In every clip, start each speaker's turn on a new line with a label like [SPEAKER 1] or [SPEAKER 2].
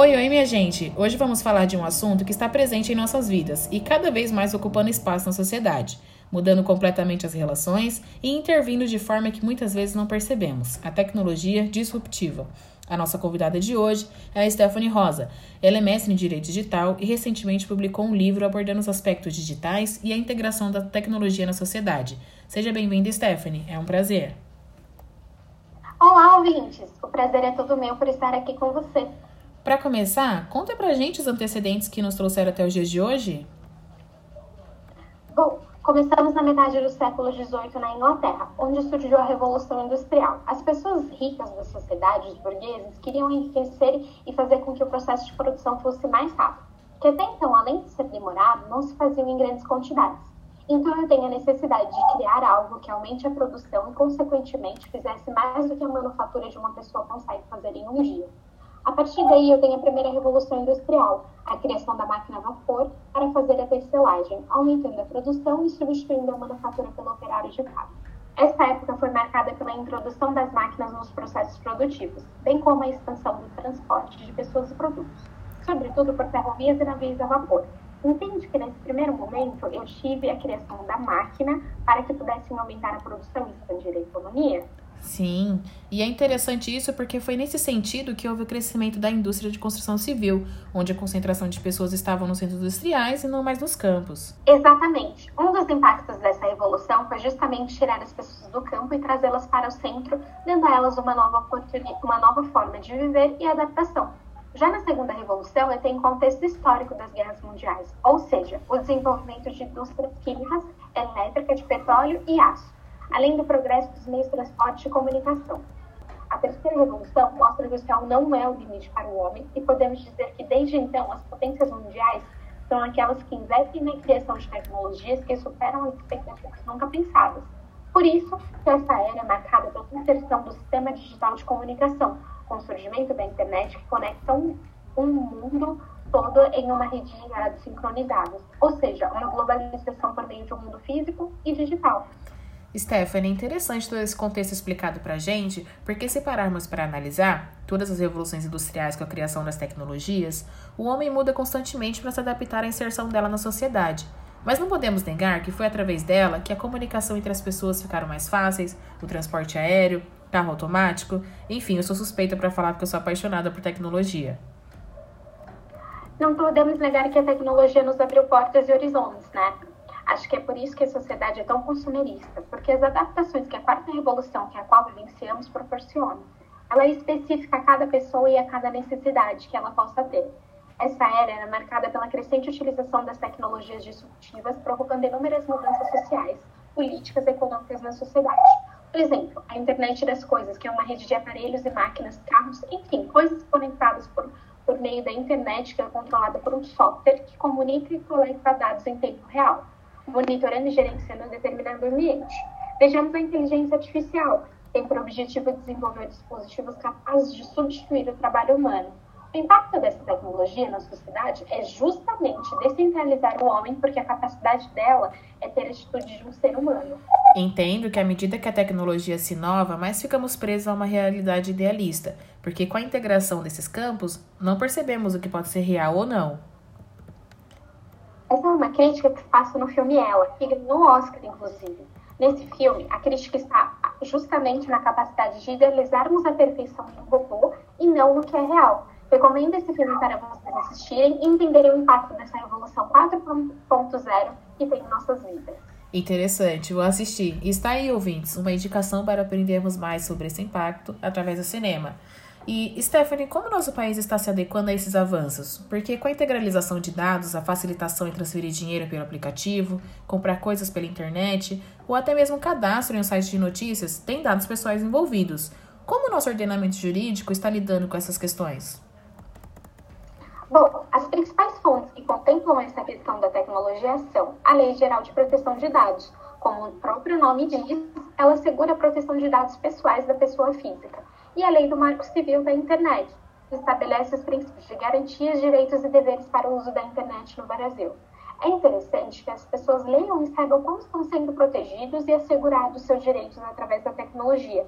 [SPEAKER 1] Oi, oi, minha gente! Hoje vamos falar de um assunto que está presente em nossas vidas e cada vez mais ocupando espaço na sociedade, mudando completamente as relações e intervindo de forma que muitas vezes não percebemos a tecnologia disruptiva. A nossa convidada de hoje é a Stephanie Rosa. Ela é mestre em Direito Digital e recentemente publicou um livro abordando os aspectos digitais e a integração da tecnologia na sociedade. Seja bem-vinda, Stephanie. É um prazer.
[SPEAKER 2] Olá, ouvintes! O prazer é todo meu por estar aqui com você.
[SPEAKER 1] Para começar, conta pra gente os antecedentes que nos trouxeram até os dias de hoje.
[SPEAKER 2] Bom, começamos na metade do século XVIII na Inglaterra, onde surgiu a Revolução Industrial. As pessoas ricas da sociedade, os burgueses, queriam enriquecer e fazer com que o processo de produção fosse mais rápido, que até então, além de ser demorado, não se faziam em grandes quantidades. Então eu tenho a necessidade de criar algo que aumente a produção e, consequentemente, fizesse mais do que a manufatura de uma pessoa consegue fazer em um dia. A partir daí, eu tenho a primeira revolução industrial, a criação da máquina a vapor para fazer a tecelagem, aumentando a produção e substituindo a manufatura pelo operário de fábrica. Essa época foi marcada pela introdução das máquinas nos processos produtivos, bem como a expansão do transporte de pessoas e produtos, sobretudo por ferrovias e navios a vapor. Entende que nesse primeiro momento eu tive a criação da máquina para que pudessem aumentar a produção e expandir a economia?
[SPEAKER 1] Sim, e é interessante isso porque foi nesse sentido que houve o crescimento da indústria de construção civil, onde a concentração de pessoas estava nos centros industriais e não mais nos campos.
[SPEAKER 2] Exatamente. Um dos impactos dessa revolução foi justamente tirar as pessoas do campo e trazê-las para o centro, dando a elas uma nova oportunidade, uma nova forma de viver e adaptação. Já na segunda revolução, eu tenho contexto histórico das guerras mundiais, ou seja, o desenvolvimento de indústrias químicas, elétrica, de petróleo e aço além do progresso dos meios de transporte e comunicação. A terceira revolução mostra que o céu não é o limite para o homem e podemos dizer que desde então as potências mundiais são aquelas que investem na criação de tecnologias que superam as expectativas nunca pensadas. Por isso, que essa era é marcada pela inserção do sistema digital de comunicação, com o surgimento da internet que conecta um, um mundo todo em uma rede de dados sincronizados, ou seja, uma globalização por meio de um mundo físico e digital.
[SPEAKER 1] Stephanie, é interessante todo esse contexto explicado para a gente, porque se pararmos para analisar todas as revoluções industriais com a criação das tecnologias, o homem muda constantemente para se adaptar à inserção dela na sociedade. Mas não podemos negar que foi através dela que a comunicação entre as pessoas ficaram mais fáceis, o transporte aéreo, carro automático, enfim, eu sou suspeita para falar porque eu sou apaixonada por tecnologia.
[SPEAKER 2] Não podemos negar que a tecnologia nos abriu portas e horizontes, né? Acho que é por isso que a sociedade é tão consumerista, porque as adaptações que a quarta revolução, que é a qual vivenciamos, proporciona, ela é específica a cada pessoa e a cada necessidade que ela possa ter. Essa era era marcada pela crescente utilização das tecnologias disruptivas, provocando inúmeras mudanças sociais, políticas e econômicas na sociedade. Por exemplo, a internet das coisas, que é uma rede de aparelhos e máquinas, carros, enfim, coisas conectadas por, por meio da internet, que é controlada por um software que comunica e coleta dados em tempo real monitorando e gerenciando determinado ambiente. Vejamos a inteligência artificial, tem por objetivo desenvolver dispositivos capazes de substituir o trabalho humano. O impacto dessa tecnologia na sociedade é justamente descentralizar o homem, porque a capacidade dela é ter a atitude de um ser humano.
[SPEAKER 1] Entendo que à medida que a tecnologia se inova, mais ficamos presos a uma realidade idealista, porque com a integração desses campos, não percebemos o que pode ser real ou não.
[SPEAKER 2] Essa é uma crítica que faço no filme Ela, que ganhou Oscar, inclusive. Nesse filme, a crítica está justamente na capacidade de idealizarmos a perfeição do robô e não no que é real. Recomendo esse filme para vocês assistirem e entenderem o impacto dessa revolução 4.0 que tem em nossas vidas.
[SPEAKER 1] Interessante, vou assistir. Está aí, ouvintes, uma indicação para aprendermos mais sobre esse impacto através do cinema. E, Stephanie, como nosso país está se adequando a esses avanços? Porque com a integralização de dados, a facilitação em transferir dinheiro pelo aplicativo, comprar coisas pela internet, ou até mesmo cadastro em um site de notícias, tem dados pessoais envolvidos. Como o nosso ordenamento jurídico está lidando com essas questões?
[SPEAKER 2] Bom, as principais fontes que contemplam essa questão da tecnologia são a Lei Geral de Proteção de Dados. Como o próprio nome diz, ela assegura a proteção de dados pessoais da pessoa física e a Lei do Marco Civil da Internet, que estabelece os princípios de garantias, direitos e deveres para o uso da internet no Brasil. É interessante que as pessoas leiam e saibam como estão sendo protegidos e assegurados seus direitos através da tecnologia.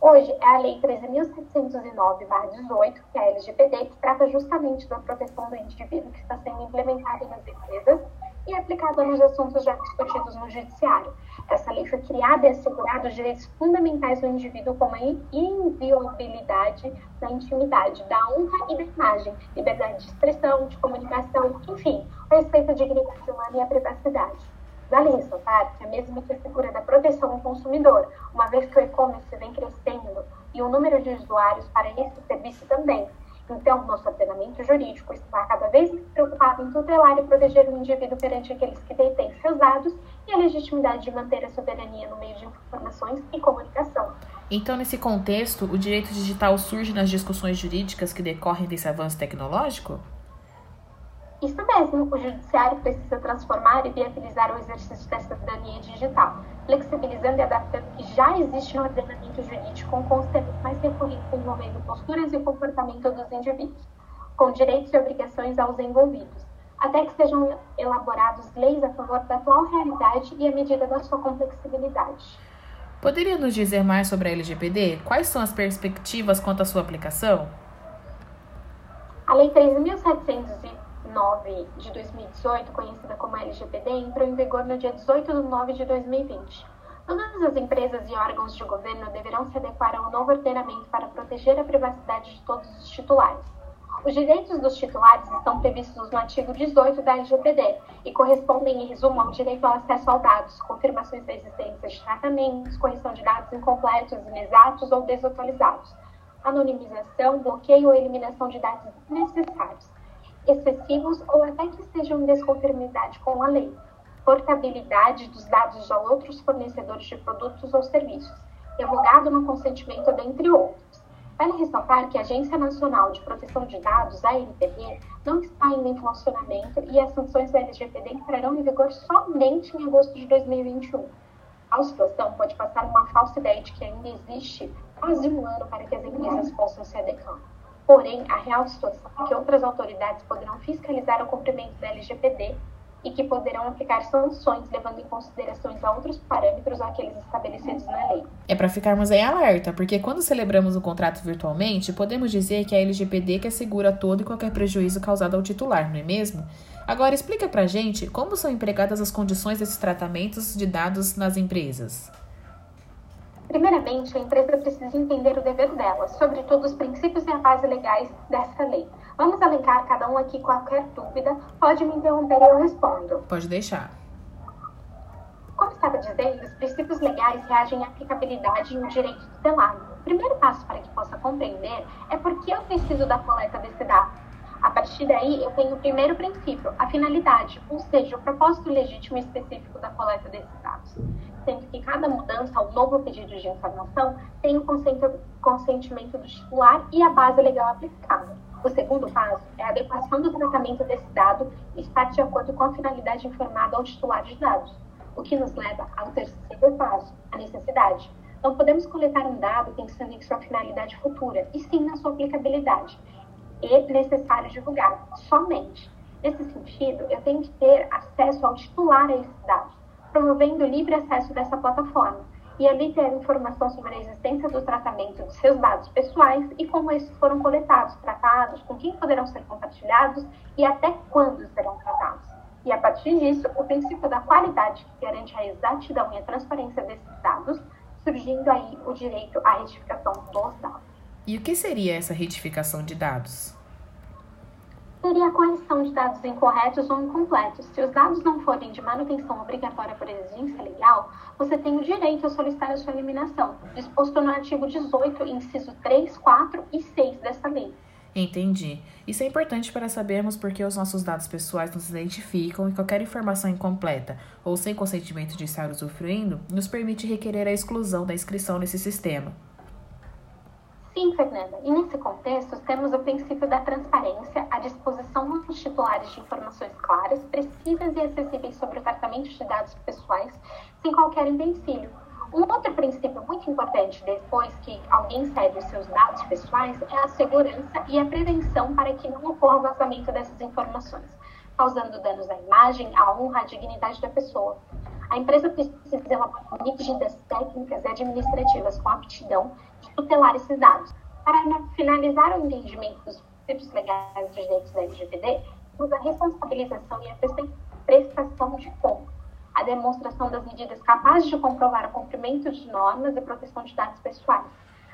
[SPEAKER 2] Hoje é a Lei 13.709-18, que é a LGPD, que trata justamente da proteção do indivíduo que está sendo implementada nas empresas e aplicada nos assuntos já discutidos no Judiciário. Essa lei foi criada e assegurada os direitos fundamentais do indivíduo, como a inviolabilidade da intimidade, da honra e da imagem, liberdade de expressão, de comunicação, enfim, o respeito à dignidade humana e à privacidade. Vale ressaltar que a mesma que assegura da proteção ao consumidor, uma vez que o e-commerce vem crescendo e o número de usuários para esse serviço também. Então, nosso ordenamento jurídico está cada vez mais preocupado em tutelar e proteger o indivíduo perante aqueles que detêm seus dados e a legitimidade de manter a soberania no meio de informações e comunicação.
[SPEAKER 1] Então, nesse contexto, o direito digital surge nas discussões jurídicas que decorrem desse avanço tecnológico?
[SPEAKER 2] Isso mesmo, o judiciário precisa transformar e viabilizar o exercício da cidadania digital, flexibilizando e adaptando o que já existe no ordenamento jurídico com os temas mais recorrentes envolvendo posturas e comportamento dos indivíduos, com direitos e obrigações aos envolvidos, até que sejam elaborados leis a favor da atual realidade e à medida da sua complexibilidade.
[SPEAKER 1] Poderia nos dizer mais sobre a LGPD? Quais são as perspectivas quanto à sua aplicação?
[SPEAKER 2] A Lei 3.700 9 de 2018, conhecida como LGPD, entrou em vigor no dia 18 de nove de 2020. Todas as empresas e órgãos de governo deverão se adequar ao novo ordenamento para proteger a privacidade de todos os titulares. Os direitos dos titulares estão previstos no artigo 18 da LGPD e correspondem, em resumo, ao direito ao acesso aos dados, confirmações da existência de tratamentos, correção de dados incompletos, inexatos ou desatualizados, anonimização, bloqueio ou eliminação de dados desnecessários excessivos ou até que estejam em desconformidade com a lei, portabilidade dos dados a outros fornecedores de produtos ou serviços, revogado no consentimento, dentre outros. Vale ressaltar que a Agência Nacional de Proteção de Dados, a ANPD, não está ainda em funcionamento e as sanções da LGPD entrarão em vigor somente em agosto de 2021. A situação pode passar uma falsa ideia de que ainda existe quase um ano para que as empresas possam se adequar. Porém, a real situação é que outras autoridades poderão fiscalizar o cumprimento da LGPD e que poderão aplicar sanções levando em consideração a outros parâmetros aqueles estabelecidos na lei.
[SPEAKER 1] É para ficarmos em alerta, porque quando celebramos o contrato virtualmente, podemos dizer que a LGPD que assegura todo e qualquer prejuízo causado ao titular, não é mesmo? Agora explica pra gente como são empregadas as condições desses tratamentos de dados nas empresas.
[SPEAKER 2] Primeiramente, a empresa precisa entender o dever dela, sobretudo os princípios e a base legais dessa lei. Vamos alencar cada um aqui qualquer dúvida. Pode me interromper e eu respondo.
[SPEAKER 1] Pode deixar.
[SPEAKER 2] Como estava dizendo, os princípios legais reagem à aplicabilidade e o direito tutelado. O primeiro passo para que possa compreender é por que eu preciso da coleta desse dado. A partir daí, eu tenho o primeiro princípio, a finalidade, ou seja, o propósito legítimo e específico da coleta desses dados sendo que cada mudança ou novo pedido de informação tem o consentimento do titular e a base legal aplicada. O segundo passo é a adequação do tratamento desse dado e estar de acordo com a finalidade informada ao titular de dados, o que nos leva ao terceiro passo, a necessidade. Não podemos coletar um dado pensando em sua finalidade futura, e sim na sua aplicabilidade. E necessário divulgar, somente. Nesse sentido, eu tenho que ter acesso ao titular a esses dados promovendo o livre acesso dessa plataforma e ali ter informação sobre a existência do tratamento de seus dados pessoais e como esses foram coletados, tratados, com quem poderão ser compartilhados e até quando serão tratados. E a partir disso, o princípio da qualidade que garante a exatidão e a transparência desses dados, surgindo aí o direito à retificação dos dados.
[SPEAKER 1] E o que seria essa retificação de dados?
[SPEAKER 2] Seria a correção de dados incorretos ou incompletos. Se os dados não forem de manutenção obrigatória por exigência legal, você tem o direito a solicitar a sua eliminação, disposto no artigo 18, inciso 3, 4 e 6 dessa lei.
[SPEAKER 1] Entendi. Isso é importante para sabermos por que os nossos dados pessoais nos identificam e qualquer informação incompleta ou sem consentimento de estar usufruindo nos permite requerer a exclusão da inscrição nesse sistema.
[SPEAKER 2] Sim, Fernanda. E nesse contexto, temos o princípio da transparência, a disposição dos titulares de informações claras, precisas e acessíveis sobre o tratamento de dados pessoais, sem qualquer empecilho. Um outro princípio muito importante depois que alguém cede os seus dados pessoais é a segurança e a prevenção para que não ocorra vazamento dessas informações, causando danos à imagem, à honra, à dignidade da pessoa. A empresa precisa elaborar medidas técnicas e administrativas com aptidão de tutelar esses dados. Para finalizar o entendimento dos princípios legais dos direitos da LGPD, temos a responsabilização e a prestação de conta, a demonstração das medidas capazes de comprovar o cumprimento de normas e proteção de dados pessoais.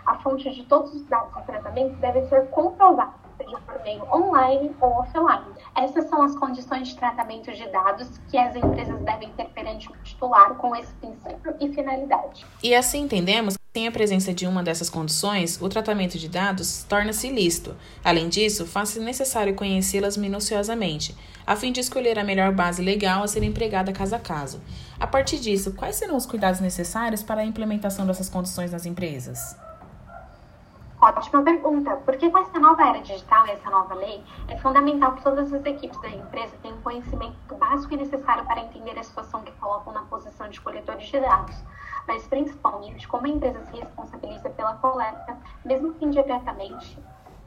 [SPEAKER 2] A fonte de todos os dados e tratamentos deve ser comprovada seja por meio online ou offline. Essas são as condições de tratamento de dados que as empresas devem ter perante o titular com esse princípio e finalidade.
[SPEAKER 1] E assim entendemos sem a presença de uma dessas condições, o tratamento de dados torna-se ilícito. Além disso, faz-se necessário conhecê-las minuciosamente, a fim de escolher a melhor base legal a ser empregada caso a caso. A partir disso, quais serão os cuidados necessários para a implementação dessas condições nas empresas?
[SPEAKER 2] Ótima pergunta. Porque com essa nova era digital e essa nova lei, é fundamental que todas as equipes da empresa tenham conhecimento básico e necessário para entender a situação que colocam na posição de coletores de dados, mas principalmente como a empresa se responsabiliza pela coleta, mesmo que indiretamente.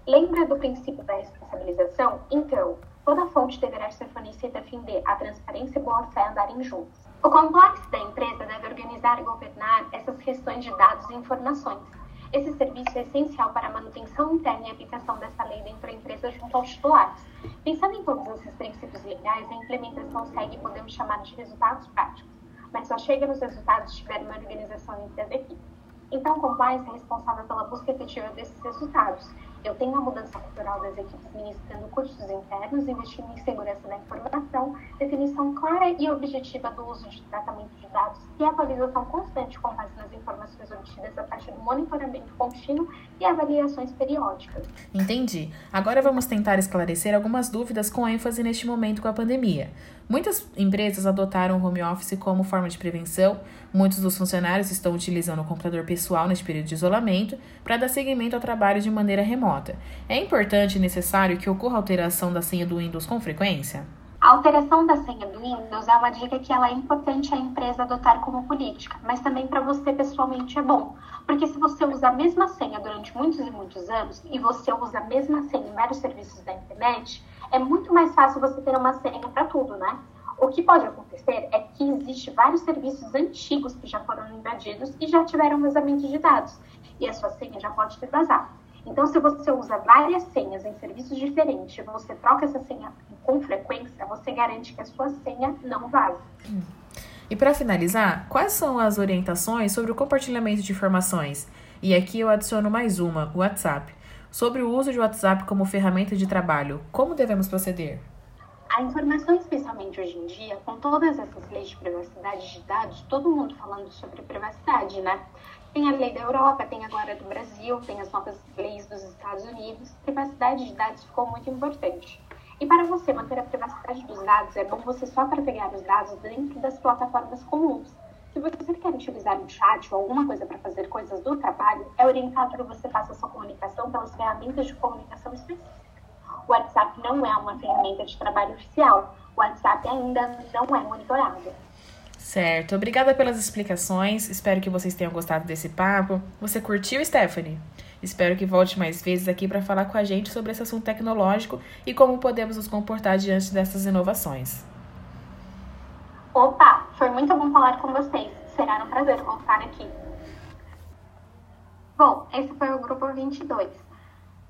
[SPEAKER 2] Lembra do princípio da responsabilização? Então, toda fonte deverá ser fornecida a fim de a transparência e boa-fé andarem juntos. O complexo da empresa deve organizar e governar essas questões de dados e informações esse serviço é essencial para a manutenção interna e aplicação dessa lei dentro da empresa junto aos titulares. Pensando em todos esses princípios legais, a implementação segue podemos chamar de resultados práticos, mas só chega nos resultados se tiver uma organização entre as equipes. Então, compliance é responsável pela busca efetiva desses resultados. Eu tenho a mudança cultural das equipes ministrando cursos internos, investindo em segurança da informação, definição clara e objetiva do uso de tratamento de dados e atualização constante com base nas informações obtidas a partir do monitoramento contínuo e avaliações periódicas.
[SPEAKER 1] Entendi. Agora vamos tentar esclarecer algumas dúvidas com ênfase neste momento com a pandemia. Muitas empresas adotaram o home office como forma de prevenção, muitos dos funcionários estão utilizando o computador pessoal neste período de isolamento para dar seguimento ao trabalho de maneira remota. É importante e necessário que ocorra alteração da senha do Windows com frequência?
[SPEAKER 2] A alteração da senha do Windows é uma dica que ela é importante a empresa adotar como política, mas também para você pessoalmente é bom. Porque se você usa a mesma senha durante muitos e muitos anos e você usa a mesma senha em vários serviços da internet, é muito mais fácil você ter uma senha para tudo, né? O que pode acontecer é que existe vários serviços antigos que já foram invadidos e já tiveram vazamento de dados, e a sua senha já pode ter vazado. Então, se você usa várias senhas em serviços diferentes, você troca essa senha com frequência, você garante que a sua senha não vaze.
[SPEAKER 1] E para finalizar, quais são as orientações sobre o compartilhamento de informações? E aqui eu adiciono mais uma, o WhatsApp. Sobre o uso de WhatsApp como ferramenta de trabalho, como devemos proceder?
[SPEAKER 2] A informação, especialmente hoje em dia, com todas essas leis de privacidade de dados, todo mundo falando sobre privacidade, né? Tem a lei da Europa, tem agora do Brasil, tem as novas leis dos Estados Unidos. Privacidade de dados ficou muito importante. E para você manter a privacidade dos dados, é bom você só trafegar os dados dentro das plataformas comuns. Se você quer utilizar um chat ou alguma coisa para fazer coisas do trabalho, é orientado que você faça sua comunicação pelas ferramentas de comunicação específicas. O WhatsApp não é uma ferramenta de trabalho oficial. O WhatsApp ainda não é monitorado.
[SPEAKER 1] Certo, obrigada pelas explicações. Espero que vocês tenham gostado desse papo. Você curtiu, Stephanie? Espero que volte mais vezes aqui para falar com a gente sobre esse assunto tecnológico e como podemos nos comportar diante dessas inovações.
[SPEAKER 2] Opa, foi muito bom falar com vocês. Será um prazer voltar aqui. Bom, esse foi o grupo 22.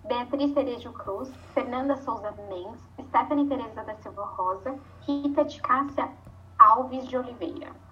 [SPEAKER 2] Beatriz Cerejo Cruz, Fernanda Souza Mendes, Stephanie Tereza da Silva Rosa, Rita de Cássia Alves de Oliveira.